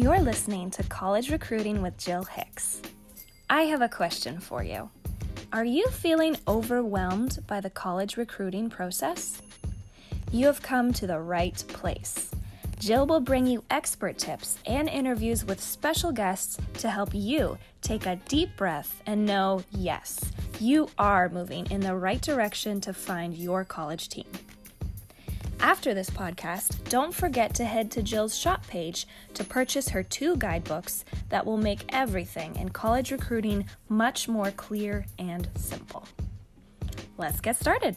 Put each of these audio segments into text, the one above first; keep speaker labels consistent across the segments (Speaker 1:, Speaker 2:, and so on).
Speaker 1: You're listening to College Recruiting with Jill Hicks. I have a question for you. Are you feeling overwhelmed by the college recruiting process? You have come to the right place. Jill will bring you expert tips and interviews with special guests to help you take a deep breath and know yes, you are moving in the right direction to find your college team. After this podcast, don't forget to head to Jill's shop page to purchase her two guidebooks that will make everything in college recruiting much more clear and simple. Let's get started.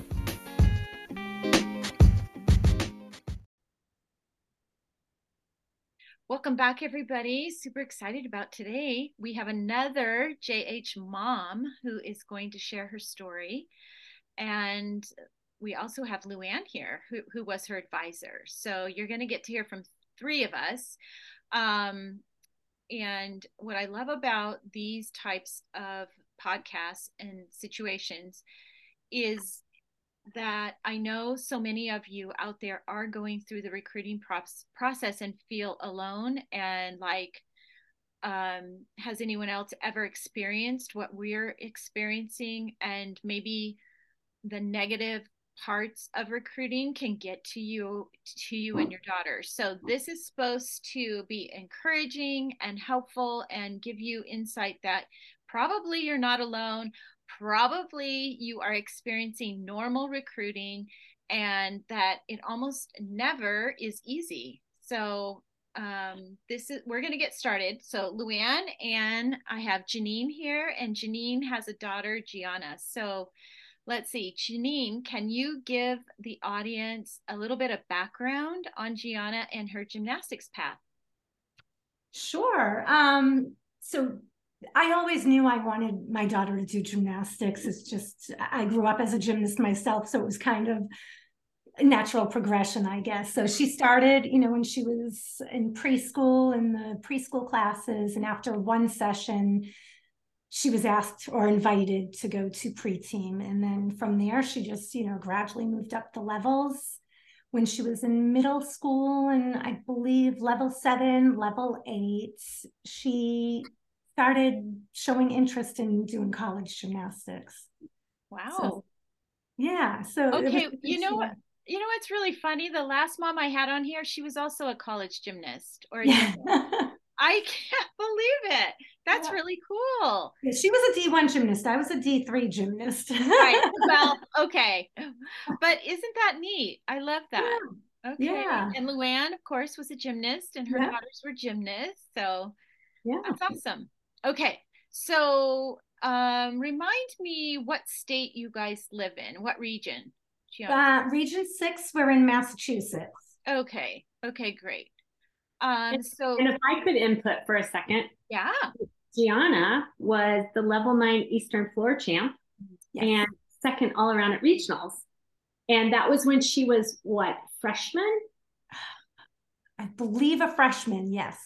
Speaker 2: Welcome back, everybody. Super excited about today. We have another JH mom who is going to share her story. And we also have Luann here, who, who was her advisor. So you're going to get to hear from three of us. Um, and what I love about these types of podcasts and situations is that I know so many of you out there are going through the recruiting process and feel alone and like um, has anyone else ever experienced what we're experiencing and maybe the negative parts of recruiting can get to you to you and your daughter. So this is supposed to be encouraging and helpful and give you insight that probably you're not alone. Probably you are experiencing normal recruiting and that it almost never is easy. So um, this is we're going to get started. So luann and i have janine here and janine has a daughter gianna. So let's see, Janine, can you give the audience a little bit of background on Gianna and her gymnastics path?
Speaker 3: Sure. Um, so I always knew I wanted my daughter to do gymnastics. It's just, I grew up as a gymnast myself, so it was kind of natural progression, I guess. So she started, you know, when she was in preschool in the preschool classes. And after one session, she was asked or invited to go to pre-team and then from there she just you know gradually moved up the levels. When she was in middle school and i believe level seven level eight she started showing interest in doing college gymnastics.
Speaker 2: Wow. so,
Speaker 3: yeah so
Speaker 2: okay you know what you know what's really funny? The last mom i had on here she was also a college gymnast or yeah. I can't believe it. That's yeah. really cool.
Speaker 3: She was a D1 gymnast. I was a D3 gymnast.
Speaker 2: right. Well, okay. But isn't that neat? I love that. Yeah. Okay. Yeah. And Luann, of course, was a gymnast and her yeah. daughters were gymnasts. So yeah. that's awesome. Okay. So um, remind me what state you guys live in, what region?
Speaker 3: Uh, region six, we're in Massachusetts.
Speaker 2: Okay. Okay, great. Um, so,
Speaker 4: and if I could input for a second,
Speaker 2: yeah,
Speaker 4: Gianna was the level nine Eastern floor champ yes. and second all around at regionals, and that was when she was what freshman?
Speaker 3: I believe a freshman, yes.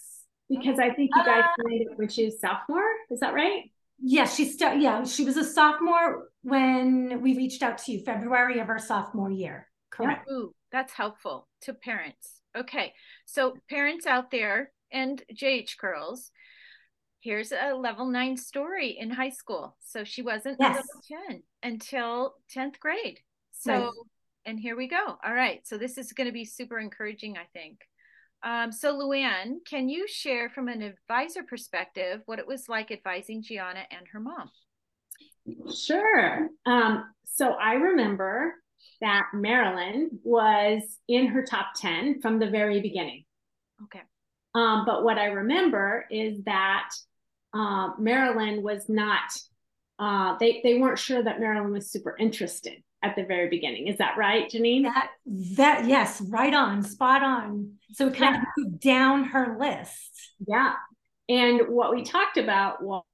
Speaker 4: Because I think you guys uh, it when she was sophomore. Is that right?
Speaker 3: Yes, yeah, she still yeah, she was a sophomore when we reached out to you, February of her sophomore year. Correct.
Speaker 2: Ooh, that's helpful to parents. Okay, so parents out there and JH girls, here's a level nine story in high school. So she wasn't yes. level 10 until 10th grade. So, right. and here we go. All right. So this is going to be super encouraging, I think. Um, so Luann, can you share from an advisor perspective what it was like advising Gianna and her mom?
Speaker 4: Sure. Um, so I remember that Maryland was in her top 10 from the very beginning.
Speaker 2: Okay.
Speaker 4: Um, but what I remember is that uh, Maryland was not, uh, they, they weren't sure that Maryland was super interested at the very beginning. Is that right, Janine?
Speaker 3: That, that yes, right on, spot on. So it kind yeah. of moved down her list.
Speaker 4: Yeah. And what we talked about was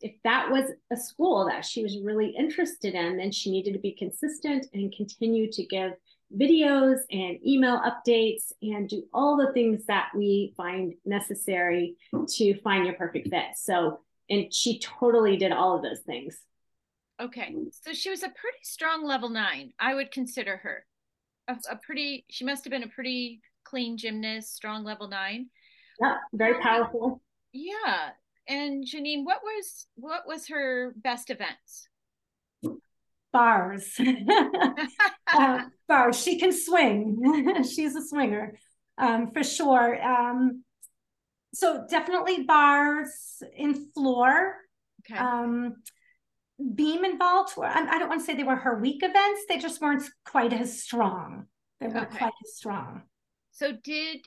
Speaker 4: if that was a school that she was really interested in, then she needed to be consistent and continue to give videos and email updates and do all the things that we find necessary to find your perfect fit. So, and she totally did all of those things.
Speaker 2: Okay. So she was a pretty strong level nine. I would consider her a, a pretty, she must have been a pretty clean gymnast, strong level nine.
Speaker 4: Yeah, very powerful.
Speaker 2: Yeah. And Janine, what was what was her best events?
Speaker 3: Bars. uh, bars. She can swing. She's a swinger, um, for sure. Um, so definitely bars in floor.
Speaker 2: Okay.
Speaker 3: Um, beam and vault. Were, I, don't want to say they were her weak events. They just weren't quite as strong. They weren't
Speaker 2: Okay.
Speaker 3: quite as strong.
Speaker 2: So did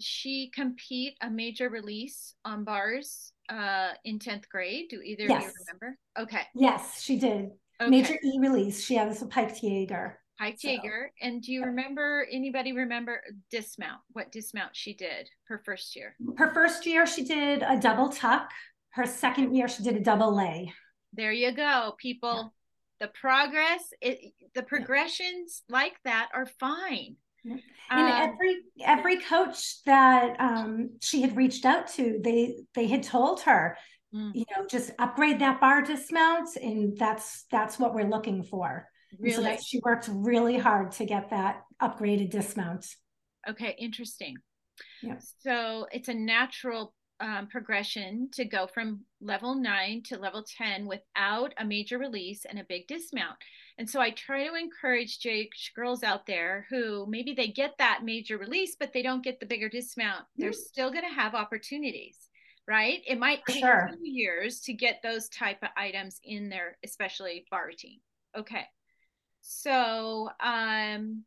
Speaker 2: she compete a major release on bars uh in 10th grade? Do either of you remember? Okay.
Speaker 3: Yes, she did.
Speaker 2: Okay.
Speaker 3: Major E release. She has a Pike Jaeger.
Speaker 2: High
Speaker 3: so-
Speaker 2: Jaeger. And do you
Speaker 3: Yeah.
Speaker 2: remember anybody remember dismount? What dismount she did her first year?
Speaker 3: Her first year, she did a double tuck. Her second year, she did a double lay.
Speaker 2: There you go, people. The progress, it, the progressions like that are fine.
Speaker 3: Yeah.
Speaker 2: Um,
Speaker 3: And every every coach that um, she had reached out to, they they had told her,
Speaker 2: Mm.
Speaker 3: you know, just upgrade that bar dismount, and that's that's what we're looking for. And So
Speaker 2: really,
Speaker 3: that she worked really hard to get that upgraded dismount.
Speaker 2: okay, interesting.
Speaker 3: Yeah.
Speaker 2: So it's a natural um, progression to go from level nine to level 10 without a major release and a big dismount. And so I try to encourage JH girls out there who maybe they get that major release, but they don't get the bigger dismount. They're still going to have opportunities, right? It might take
Speaker 3: sure.
Speaker 2: two years to get those type of items in there, especially bar routine. Okay. So, um,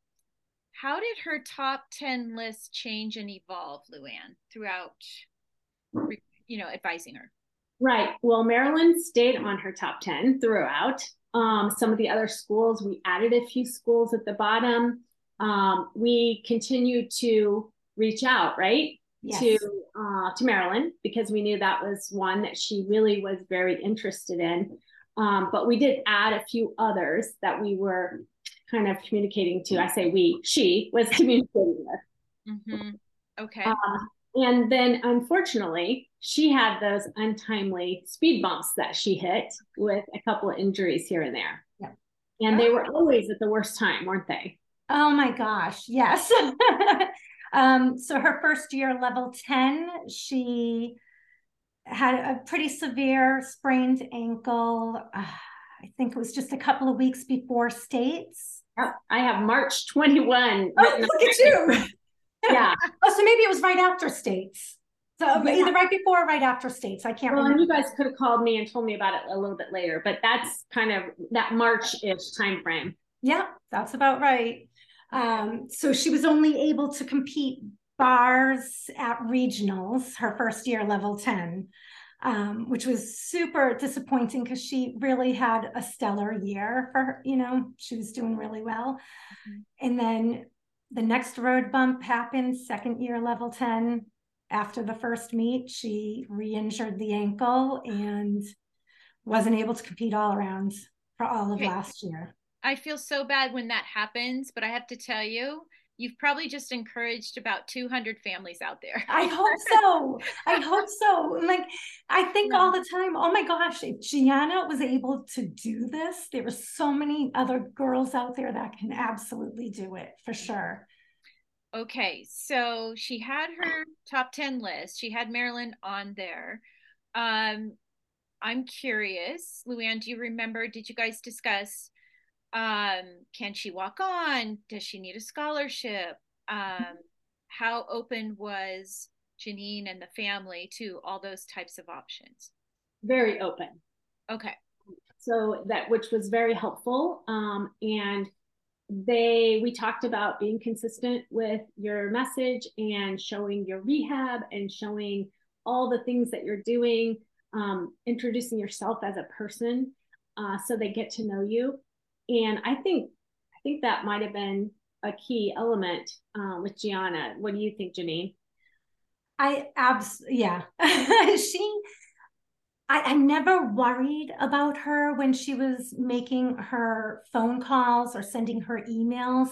Speaker 2: how did her top 10 list change and evolve, Luann, throughout, you know, advising her?
Speaker 4: Right. Well, Maryland stayed on her top 10 throughout. Um, some of the other schools, we added a few schools at the bottom. Um, we continued to reach out, right?
Speaker 3: Yes.
Speaker 4: To uh, to Maryland because we knew that was one that she really was very interested in. Um, but we did add a few others that we were kind of communicating to. I say we, she was communicating with.
Speaker 2: Mm-hmm. Okay.
Speaker 4: Um, and then unfortunately, she had those untimely speed bumps that she hit with a couple of injuries here and there.
Speaker 3: Yeah.
Speaker 4: And they were always at the worst time, weren't they?
Speaker 3: Oh my gosh, yes. um, so her first year, level 10, she had a pretty severe sprained ankle. Uh, I think it was just a couple of weeks before states.
Speaker 4: Yep. I have March 21.
Speaker 3: Oh, look at you.
Speaker 4: Yeah.
Speaker 3: Oh, so maybe it was right after states. So
Speaker 4: Yeah.
Speaker 3: either right before or right after states. I can't
Speaker 4: Well,
Speaker 3: remember.
Speaker 4: you guys could have called me and told me about it a little bit later, but that's kind of that March-ish time frame.
Speaker 3: Yeah, that's about right. Um, so she was only able to compete bars at regionals her first year, level 10, um, which was super disappointing because she really had a stellar year for her, you know, she was doing really well.
Speaker 2: Mhm.
Speaker 3: And then the next road bump happened, second year, level 10. After the first meet, she re injured the ankle and wasn't able to compete all around for all of last year.
Speaker 2: I feel so bad when that happens, but I have to tell you, you've probably just encouraged about 200 families out there.
Speaker 3: I hope so. I hope so. Like I think
Speaker 2: Yeah.
Speaker 3: all the time, oh my gosh, if Gianna was able to do this, there are so many other girls out there that can absolutely do it for sure.
Speaker 2: Okay, so she had her top 10 list. She had Maryland on there. Um, I'm curious, Luann, do you remember? Did you guys discuss um, can she walk on? Does she need a scholarship? Um, how open was Janine and the family to all those types of options?
Speaker 4: Very open.
Speaker 2: Okay.
Speaker 4: so that which was very helpful um, and they we talked about being consistent with your message and showing your rehab and showing all the things that you're doing um, introducing yourself as a person uh, so they get to know you and i think i think that might have been a key element uh, with gianna what do you think janine
Speaker 3: I abs yeah. she I, I never worried about her when she was making her phone calls or sending her emails.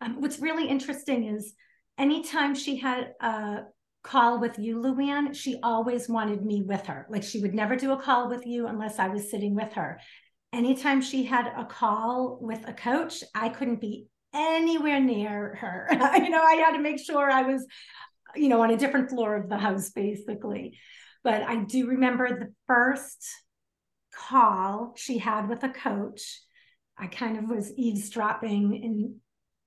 Speaker 3: Um, what's really interesting is anytime she had a call with you, Luann, she always wanted me with her. Like she would never do a call with you unless I was sitting with her. Anytime she had a call with a coach, I couldn't be anywhere near her. you know, I had to make sure I was you know, on a different floor of the house, basically. But I do remember the first call she had with a coach. I kind of was eavesdropping. And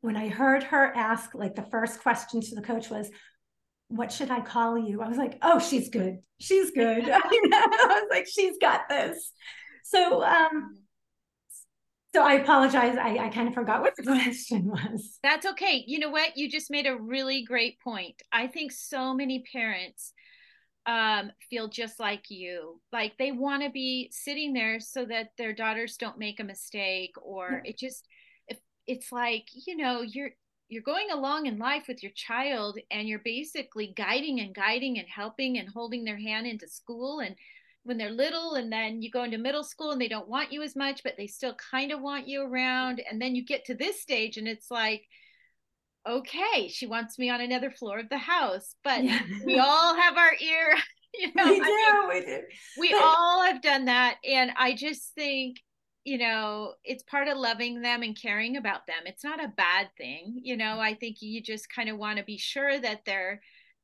Speaker 3: when I heard her ask, like the first question to the coach was, what should I call you? I was like, oh, she's good. She's good. I was like, she's got this. So, um, so I apologize. I, I kind of forgot what the question was.
Speaker 2: That's okay. You know what? You just made a really great point. I think so many parents um, feel just like you. Like they want to be sitting there so that their daughters don't make a mistake, or it just, if it's like you know, you're you're going along in life with your child, and you're basically guiding and guiding and helping and holding their hand into school and when they're little and then you go into middle school and they don't want you as much but they still kind of want you around and then you get to this stage and it's like okay she wants me on another floor of the house but yeah. we all have our ear you know
Speaker 3: we do I mean, we do.
Speaker 2: we all have done that and i just think you know it's part of loving them and caring about them. It's not a bad thing you know i think you just kind of want to be sure that they're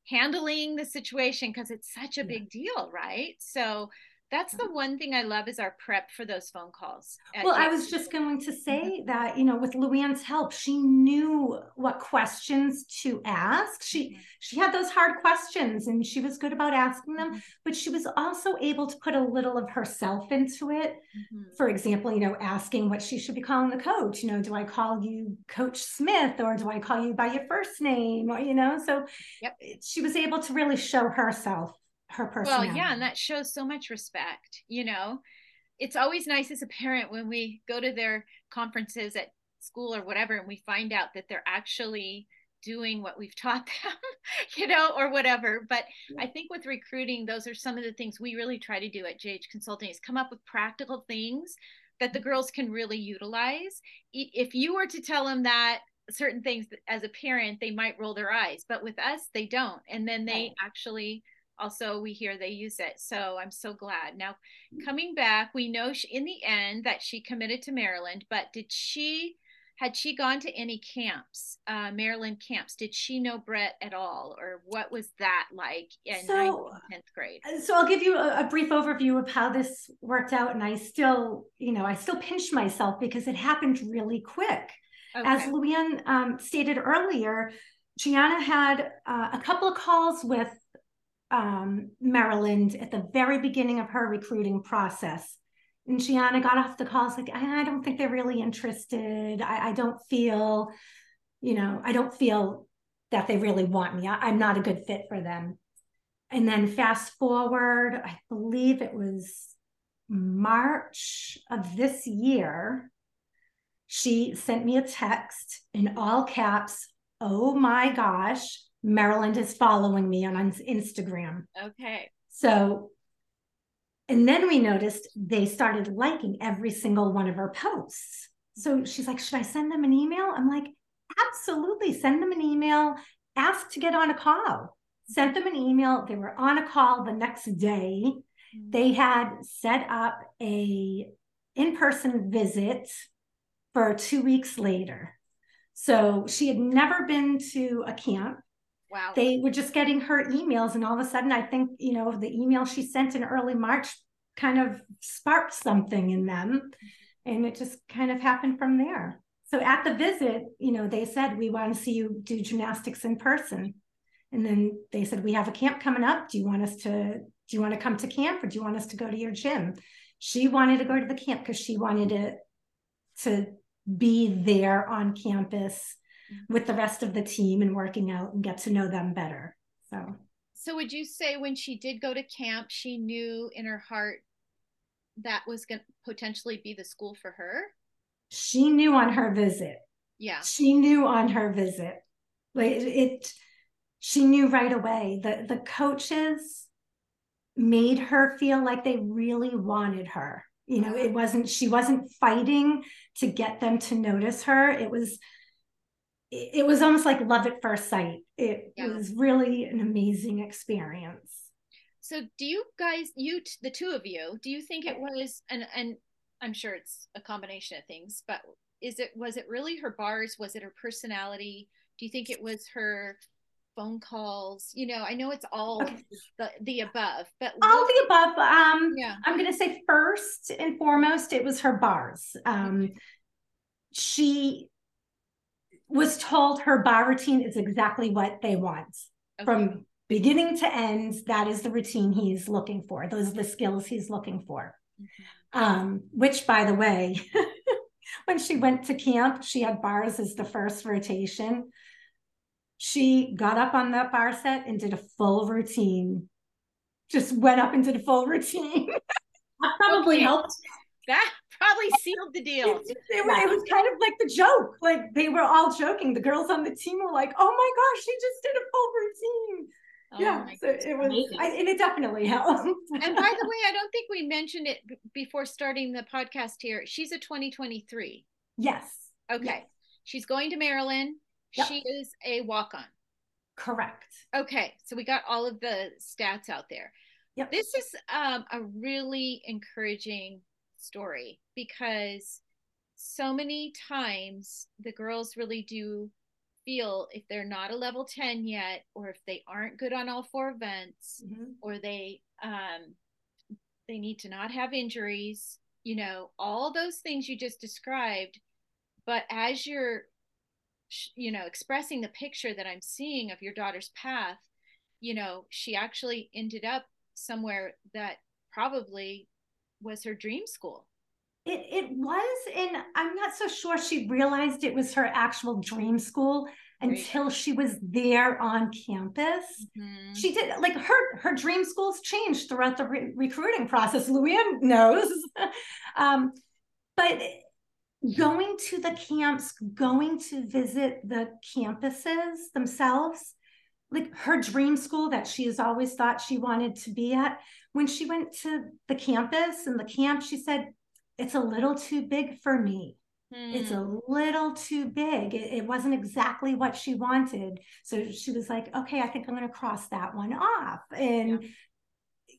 Speaker 2: handling the situation because it's such a big deal, right? So that's the one thing I love is our prep for those phone calls.
Speaker 3: Well, I was just going to say mm-hmm. that, you know, with Luann's help, she knew what questions to ask. She mm-hmm. she had those hard questions and she was good about asking them, mm-hmm. but she was also able to put a little of herself into it. Mm-hmm. For example, you know, asking what she should be calling the coach, you know, do I call you Coach Smith or do I call you by your first name or you know, so yep. she was able to really show herself her personality.
Speaker 2: Well, yeah, and that shows so much respect. You know, it's always nice as a parent when we go to their conferences at school or whatever, and we find out that they're actually doing what we've taught them, you know, or whatever. But yeah. I think with recruiting, those are some of the things we really try to do at JH Consulting is come up with practical things that the girls can really utilize. If you were to tell them that certain things as a parent, they might roll their eyes, but with us, they don't. And then they right. actually also we hear they use it so i'm so glad. Now coming back we know she, in the end that she committed to maryland but did she had she gone to any camps uh, maryland camps? Did she know brett at all or what was that like in so, 9th 10th grade?
Speaker 3: uh, so i'll give you a, a, brief overview of how this worked out and i still you know i still pinch myself because it happened really quick. Okay. as luann um, stated earlier gianna had uh, a couple of calls with um, Maryland at the very beginning of her recruiting process. And Gianna got off the call, like, I, don't think they're really interested. I, I, don't feel, you know, I don't feel that they really want me. I, I'm not a good fit for them. And then fast forward, I believe it was March of this year, she sent me a text in all caps. Oh my gosh, Maryland is following me on, Instagram.
Speaker 2: Okay.
Speaker 3: So, and then we noticed they started liking every single one of our posts. So she's like, Should I send them an email? I'm like, Absolutely. Send them an email. Ask to get on a call. Sent them an email. They were on a call the next day. Mm-hmm. They had set up a in-person visit for two weeks later. So she had never been to a camp.
Speaker 2: Wow.
Speaker 3: They were just getting her emails, and all of a sudden, I think, you know, the email she sent in early March kind of sparked something in them. And it just kind of happened from there. So at the visit, you know, they said, We want to see you do gymnastics in person. And then they said, We have a camp coming up. Do you want us to? Do you want to come to camp or do you want us to go to your gym? She wanted to go to the camp because she wanted it to be there on campus with the rest of the team and working out and get to know them better. So,
Speaker 2: so would you say when she did go to camp, she knew in her heart that was going to potentially be the school for her?
Speaker 3: She knew on her visit.
Speaker 2: Yeah.
Speaker 3: She knew on her visit. Like it, it she knew right away. The the coaches made her feel like they really wanted her. You know, it uh-huh. wasn't she wasn't fighting to get them to notice her. It was it was almost like love at first sight. It yeah. was really an amazing experience.
Speaker 2: So, do you guys, you the two of you, do you think it was and and I'm sure it's a combination of things, but is it was it really her bars? Was it her personality? Do you think it was her phone calls? You know, I know it's all okay. the, the above, but
Speaker 3: all what, the above. Um, yeah. I'm going to say first and foremost, it was her bars. Um, she was told her bar routine is exactly what they want okay. from beginning to end. That is the routine he's looking for. Those are the skills he's looking for. Mm-hmm. Um, which, by the way, when she went to camp, she had bars as the first rotation. She got up on that bar set and did a full routine. Just went up and did a full routine.
Speaker 4: that probably okay. helped.
Speaker 2: That probably sealed the deal. It,
Speaker 3: it, it, was kind of like the joke. Like they were all joking. The girls on the team were like, "Oh my gosh, she just did a full routine." Oh yeah, so it was, I, and it definitely helped.
Speaker 2: and by the way, I don't think we mentioned it before starting the podcast here. She's a 2023.
Speaker 3: Yes.
Speaker 2: Okay. Yes. She's going to Maryland. Yep. She is a walk on.
Speaker 3: Correct.
Speaker 2: Okay. So we got all of the stats out there. Yep. This is um, a really encouraging story because so many times the girls really do feel if they're not a level 10 yet or if they aren't good on all four events mm-hmm. or they um they need to not have injuries you know all those things you just described but as you're you know expressing the picture that i'm seeing of your daughter's path you know she actually ended up somewhere that probably was her dream school
Speaker 3: it it was, and I'm not so sure she realized it was her actual dream school until she was there on campus. Mm-hmm. She did like her her dream schools changed throughout the re- recruiting process. Luann knows, um, but going to the camps, going to visit the campuses themselves, like her dream school that she has always thought she wanted to be at. When she went to the campus and the camp, she said, it's a little too big for me. It's a hmm. little too big. It, it, wasn't exactly what she wanted. So she was like, okay, I think I'm going to cross that one off. And yeah.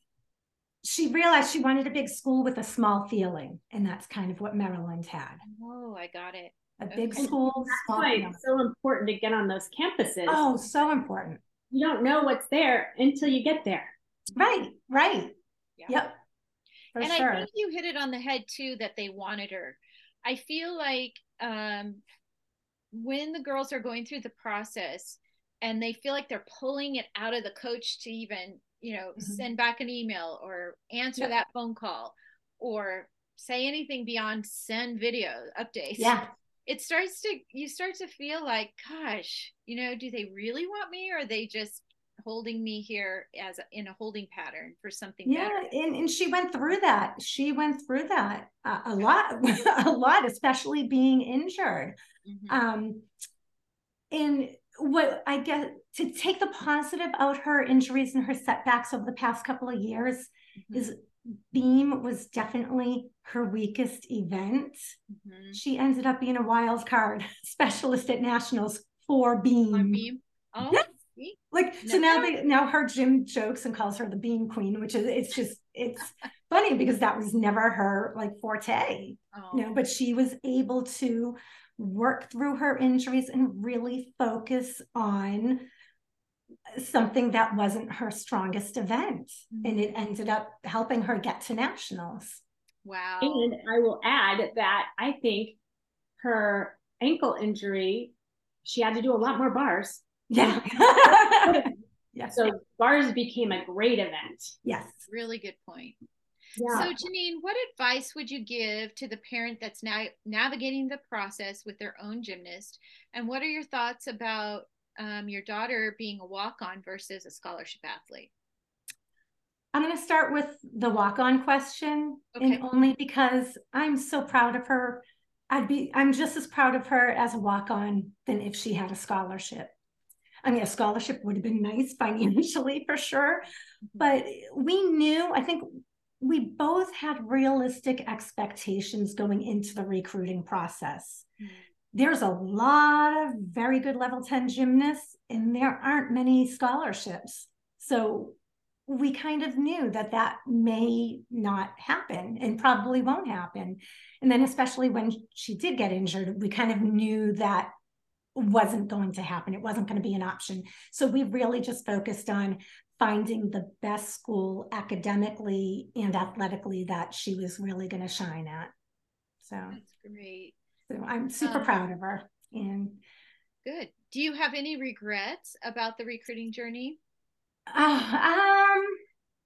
Speaker 3: she realized she wanted a big school with a small feeling. And that's kind of what Maryland had.
Speaker 2: Oh, I got it.
Speaker 3: A big okay. school.
Speaker 4: That's why it's so important to get on those campuses.
Speaker 3: Oh, so important.
Speaker 4: You don't know what's there until you get there.
Speaker 3: Right, right. Yeah. Yep.
Speaker 2: For and sure. I think you hit it on the head too that they wanted her. I feel like um, when the girls are going through the process and they feel like they're pulling it out of the coach to even, you know, mm-hmm. send back an email or answer yeah. that phone call or say anything beyond send video updates.
Speaker 3: Yeah.
Speaker 2: It starts to you start to feel like, gosh, you know, do they really want me or are they just holding me here as a, in a holding pattern for something
Speaker 3: yeah
Speaker 2: better.
Speaker 3: and, and she went through that she went through that uh, a lot a lot especially being injured mm-hmm. um and what i get to take the positive out her injuries and her setbacks over the past couple of years mm-hmm. is beam was definitely her weakest event mm-hmm. she ended up being a wild card specialist at nationals for beam,
Speaker 2: On beam? Oh,
Speaker 3: like no. so now they now her gym jokes and calls her the beam queen, which is it's just it's funny because that was never her like forte. Oh. You know, but she was able to work through her injuries and really focus on something that wasn't her strongest event. Mm-hmm. And it ended up helping her get to nationals.
Speaker 2: Wow.
Speaker 4: And I will add that I think her ankle injury, she had to do a lot more bars
Speaker 3: yeah.
Speaker 4: yeah. So bars became a great event.
Speaker 3: Yes.
Speaker 2: Really good point. Yeah. So Janine, what advice would you give to the parent that's now navigating the process with their own gymnast? And what are your thoughts about um, your daughter being a walk-on versus a scholarship athlete?
Speaker 3: I'm going to start with the walk-on question, okay. and only because I'm so proud of her. I'd be I'm just as proud of her as a walk-on than if she had a scholarship. I mean, a scholarship would have been nice financially for sure. Mm-hmm. But we knew, I think we both had realistic expectations going into the recruiting process. Mm-hmm. There's a lot of very good level 10 gymnasts, and there aren't many scholarships. So we kind of knew that that may not happen and probably won't happen. And then, especially when she did get injured, we kind of knew that wasn't going to happen. It wasn't going to be an option. So we really just focused on finding the best school academically and athletically that she was really going to shine at. So
Speaker 2: that's great.
Speaker 3: So I'm super um, proud of her. And
Speaker 2: good. Do you have any regrets about the recruiting journey?
Speaker 3: Uh, um,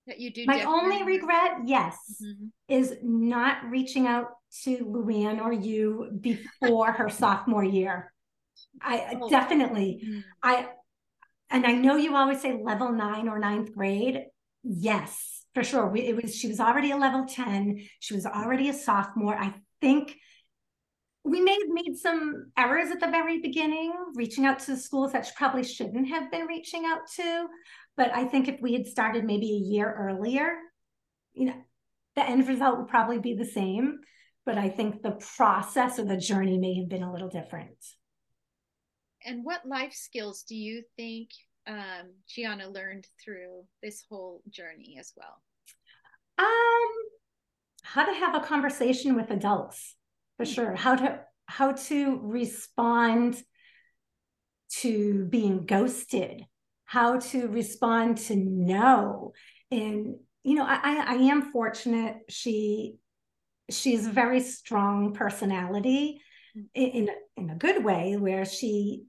Speaker 2: that you do.
Speaker 3: My only regret, yes, mm-hmm. is not reaching out to Luann or you before her sophomore year. I oh. definitely, mm-hmm. I, and I know you always say level nine or ninth grade. Yes, for sure. We, it was she was already a level ten. She was already a sophomore. I think we may have made some errors at the very beginning, reaching out to schools that probably shouldn't have been reaching out to. But I think if we had started maybe a year earlier, you know, the end result would probably be the same. But I think the process or the journey may have been a little different.
Speaker 2: And what life skills do you think um, Gianna learned through this whole journey as well?
Speaker 3: Um, how to have a conversation with adults, for sure. How to how to respond to being ghosted, how to respond to no, and you know, I I am fortunate. She she's a very strong personality in in a good way where she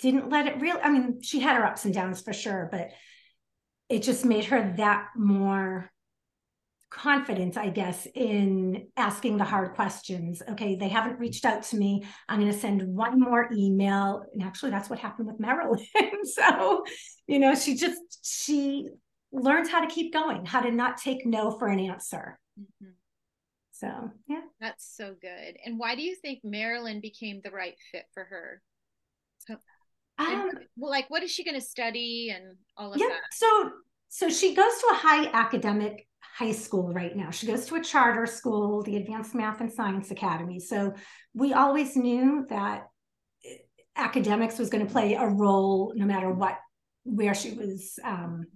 Speaker 3: didn't let it real. I mean, she had her ups and downs for sure, but it just made her that more confident, I guess, in asking the hard questions. Okay, they haven't reached out to me. I'm going to send one more email. And actually, that's what happened with Maryland. so, you know, she just, she learned how to keep going, how to not take no for an answer. Mm-hmm. So, yeah.
Speaker 2: That's so good. And why do you think Maryland became the right fit for her? Um, well, like, what is she going to study and all of yeah, that?
Speaker 3: So, so she goes to a high academic high school right now. She goes to a charter school, the Advanced Math and Science Academy. So we always knew that eh, academics was going to play a role no matter what, where she was um,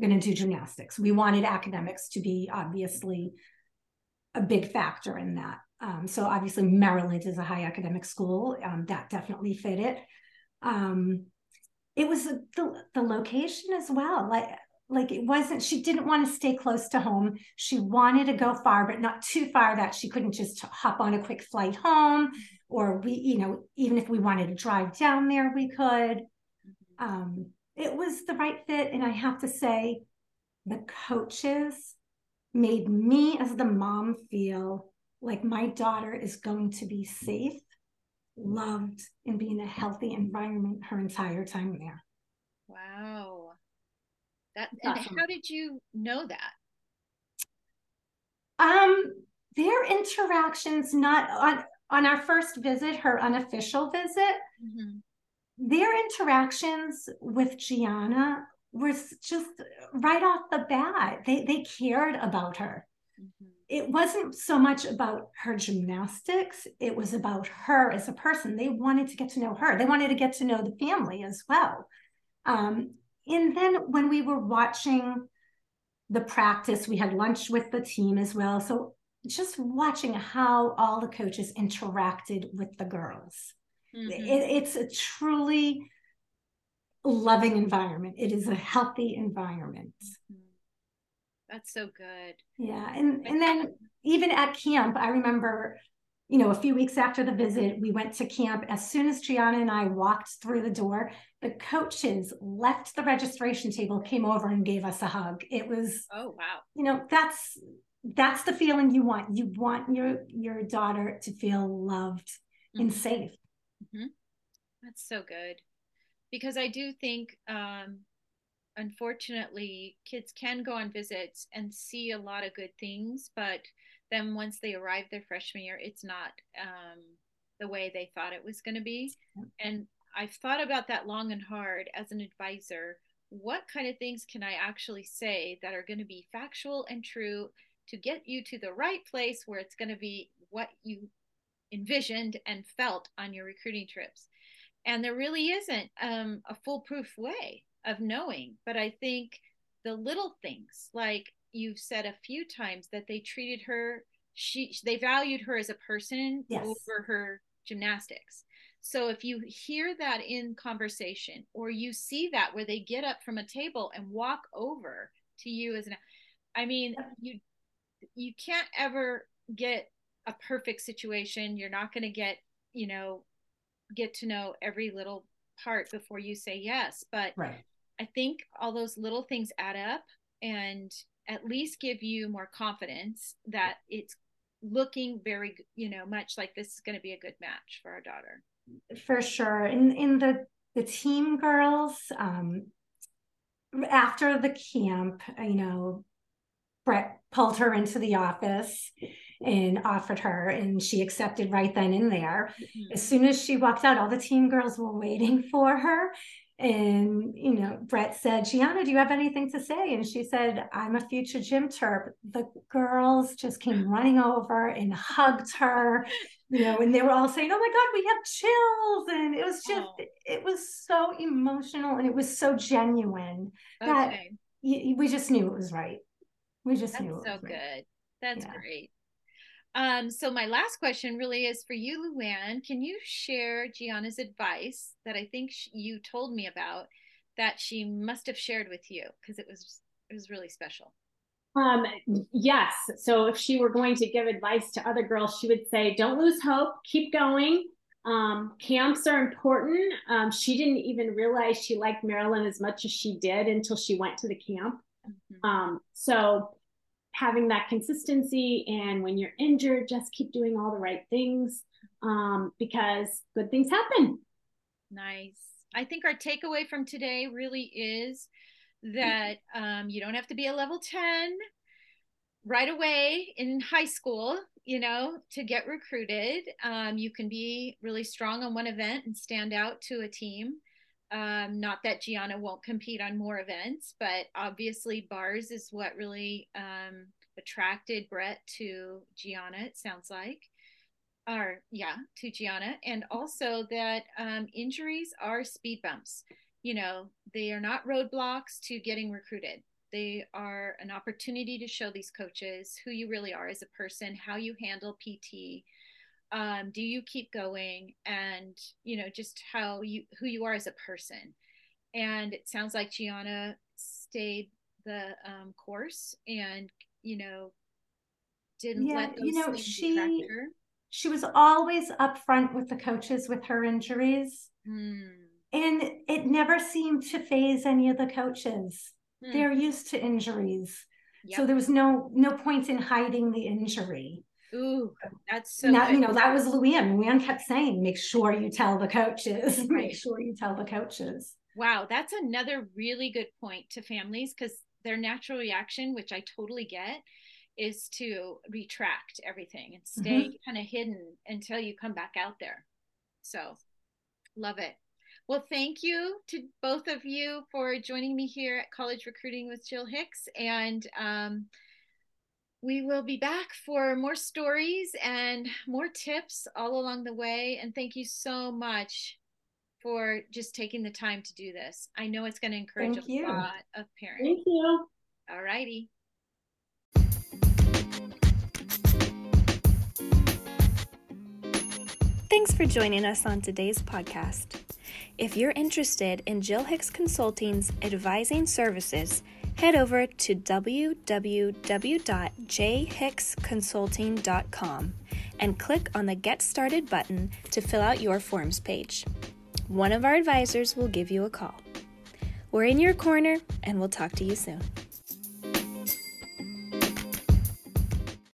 Speaker 3: going to do gymnastics. We wanted academics to be obviously a big factor in that. Um, so obviously Maryland is a high academic school. Um, that definitely fit it. Um, it was the, the location as well. Like like it wasn't she didn't want to stay close to home. She wanted to go far but not too far that she couldn't just hop on a quick flight home or we you know even if we wanted to drive down there we could. Um, it was the right fit and i have to say the coaches made me as the mom feel like my daughter is going to be safe loved and be in a healthy environment her entire time there.
Speaker 2: Wow that and how did you know that?
Speaker 3: Um, their interactions not on on our first visit, her unofficial visit, mm-hmm. their interactions with Gianna was just right off the bat. They they cared about her. Mm-hmm. It wasn't so much about her gymnastics, it was about her as a person. They wanted to get to know her. They wanted to get to know the family as well. Um, and then when we were watching the practice, we had lunch with the team as well. So just watching how all the coaches interacted with the girls. Mm-hmm. It, it's a truly loving environment. It is a healthy environment. Mm-hmm.
Speaker 2: That's so good.
Speaker 3: Yeah. And and then even at camp, I remember you know, a few weeks after the visit, we went to camp. As soon as Gianna and I walked through the door, the coaches left the registration table, came over and gave us a hug. It was
Speaker 2: oh wow.
Speaker 3: You know, that's that's the feeling you want. You want your your daughter to feel loved mm-hmm. and safe.
Speaker 2: Mm-hmm. That's so good. Because I do think um unfortunately kids can go on visits and see a lot of good things, but then once they arrive their freshman year, it's not um, the way they thought it was going to be. And I've thought about that long and hard as an advisor. What kind of things can I actually say that are going to be factual and true to get you to the right place where it's going to be what you envisioned and felt on your recruiting trips? And there really isn't um, a foolproof way of knowing. But I think the little things like you've said a few times that they treated her she they valued her as a person yes. over her gymnastics So if you hear that in conversation or you see that where they get up from a table and walk over to you as an I mean, you you can't ever get a perfect situation. You're not going to get, you know, get to know every little part before you say yes, but
Speaker 3: right.
Speaker 2: I think all those little things add up and at least give you more confidence that it's looking very, you know, much like this is going to be a good match for our daughter.
Speaker 3: For sure. In in the the team girls, um, after the camp, you know, Brett pulled her into the office and offered her, and she accepted right then and there. Mm-hmm. As soon as she walked out, all the team girls were waiting for her. And, you know, Brett said, Gianna, do you have anything to say? And she said, I'm a future gym terp. The girls just came running over and hugged her, you know, and they were all saying, Oh my God, we have chills. And it was just, oh. it was so emotional and it was so genuine okay. that we just knew it was right. We just
Speaker 2: That's
Speaker 3: knew
Speaker 2: so good. That's yeah. great. Um, so my last question really is for you, Luann. Can you share Gianna's advice that I think you told me about that she must have shared with you because it was it was really special.
Speaker 4: Um, yes. So if she were going to give advice to other girls, she would say, "Don't lose hope. Keep going. Um, camps are important." Um, she didn't even realize she liked Maryland as much as she did until she went to the camp. Mm-hmm. Um, so having that consistency and when you're injured just keep doing all the right things um, because good things happen.
Speaker 2: Nice. I think our takeaway from today really is that um, you don't have to be a level 10 right away in high school you know to get recruited. Um, you can be really strong on one event and stand out to a team um, not that Gianna won't compete on more events, but obviously bars is what really um, attracted Brett to Gianna, it sounds like. Or, yeah, to Gianna. And also that um, injuries are speed bumps. You know, they are not roadblocks to getting recruited. They are an opportunity to show these coaches who you really are as a person, how you handle PT, um, do you keep going and you know just how you who you are as a person and it sounds like gianna stayed the um, course and you know didn't yeah, let those you know she
Speaker 3: she was always upfront with the coaches with her injuries hmm. and it never seemed to phase any of the coaches hmm. they're used to injuries yep. so there was no no point in hiding the injury
Speaker 2: Ooh, that's so.
Speaker 3: Now, you know, that was Luann. Luann kept saying, "Make sure you tell the coaches. Right. Make sure you tell the coaches."
Speaker 2: Wow, that's another really good point to families because their natural reaction, which I totally get, is to retract everything and stay mm-hmm. kind of hidden until you come back out there. So, love it. Well, thank you to both of you for joining me here at College Recruiting with Jill Hicks and. Um, we will be back for more stories and more tips all along the way. And thank you so much for just taking the time to do this. I know it's going to encourage thank a you. lot of parents.
Speaker 4: Thank you.
Speaker 2: All righty.
Speaker 1: Thanks for joining us on today's podcast. If you're interested in Jill Hicks Consulting's advising services, head over to www.jhicksconsulting.com and click on the Get Started button to fill out your forms page. One of our advisors will give you a call. We're in your corner, and we'll talk to you soon.